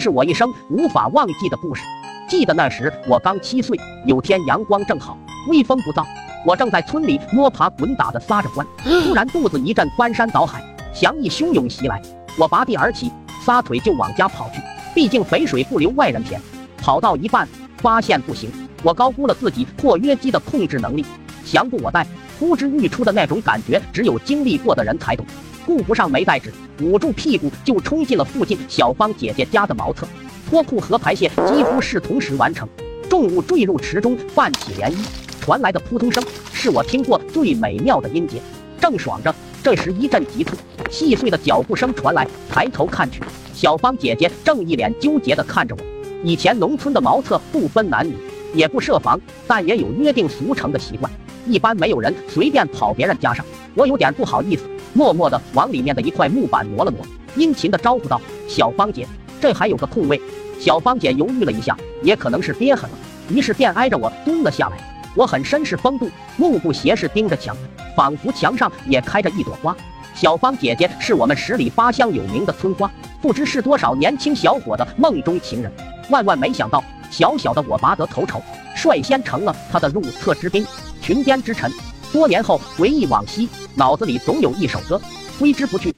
是我一生无法忘记的故事。记得那时我刚七岁，有天阳光正好，微风不燥，我正在村里摸爬滚打的撒着欢，突然肚子一阵翻山倒海，翔意汹涌袭来，我拔地而起，撒腿就往家跑去。毕竟肥水不流外人田，跑到一半发现不行，我高估了自己括约肌的控制能力，强不我待，呼之欲出的那种感觉，只有经历过的人才懂。顾不上没带纸，捂住屁股就冲进了附近小芳姐姐家的茅厕。脱裤和排泄几乎是同时完成，重物坠入池中，泛起涟漪，传来的扑通声是我听过最美妙的音节。正爽着，这时一阵急促、细碎的脚步声传来，抬头看去，小芳姐姐正一脸纠结地看着我。以前农村的茅厕不分男女，也不设防，但也有约定俗成的习惯，一般没有人随便跑别人家上。我有点不好意思，默默地往里面的一块木板挪了挪，殷勤地招呼道：“小芳姐。”这还有个空位，小芳姐犹豫了一下，也可能是憋狠了，于是便挨着我蹲了下来。我很绅士风度，目不斜视盯着墙，仿佛墙上也开着一朵花。小芳姐姐是我们十里八乡有名的村花，不知是多少年轻小伙的梦中情人。万万没想到，小小的我拔得头筹，率先成了她的入册之宾、裙边之臣。多年后回忆往昔，脑子里总有一首歌挥之不去。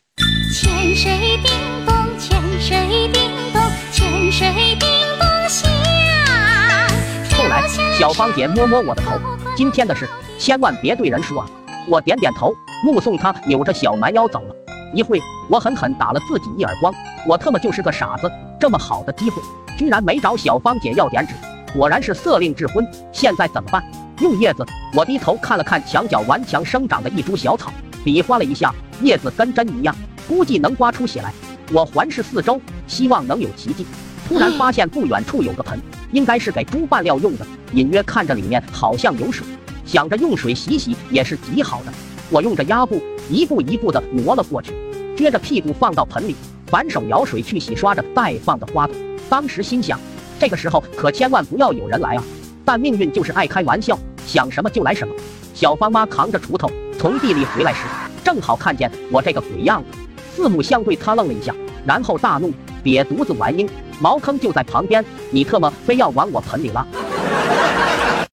泉水叮咚，泉水叮。水叮咚响。后来，小芳姐摸摸我的头，今天的事千万别对人说啊。我点点头，目送她扭着小蛮腰走了。一会，我狠狠打了自己一耳光，我特么就是个傻子，这么好的机会，居然没找小芳姐要点纸，果然是色令智昏。现在怎么办？用叶子。我低头看了看墙角顽强生长的一株小草，比划了一下，叶子跟针一样，估计能刮出血来。我环视四周，希望能有奇迹。突然发现不远处有个盆，应该是给猪拌料用的。隐约看着里面好像有水，想着用水洗洗也是极好的。我用着压布，一步一步地挪了过去，撅着屁股放到盆里，反手舀水去洗刷着待放的花朵。当时心想，这个时候可千万不要有人来啊！但命运就是爱开玩笑，想什么就来什么。小芳妈扛着锄头从地里回来时，正好看见我这个鬼样子，四目相对，她愣了一下，然后大怒：瘪犊子玩鹰！茅坑就在旁边，你特么非要往我盆里拉！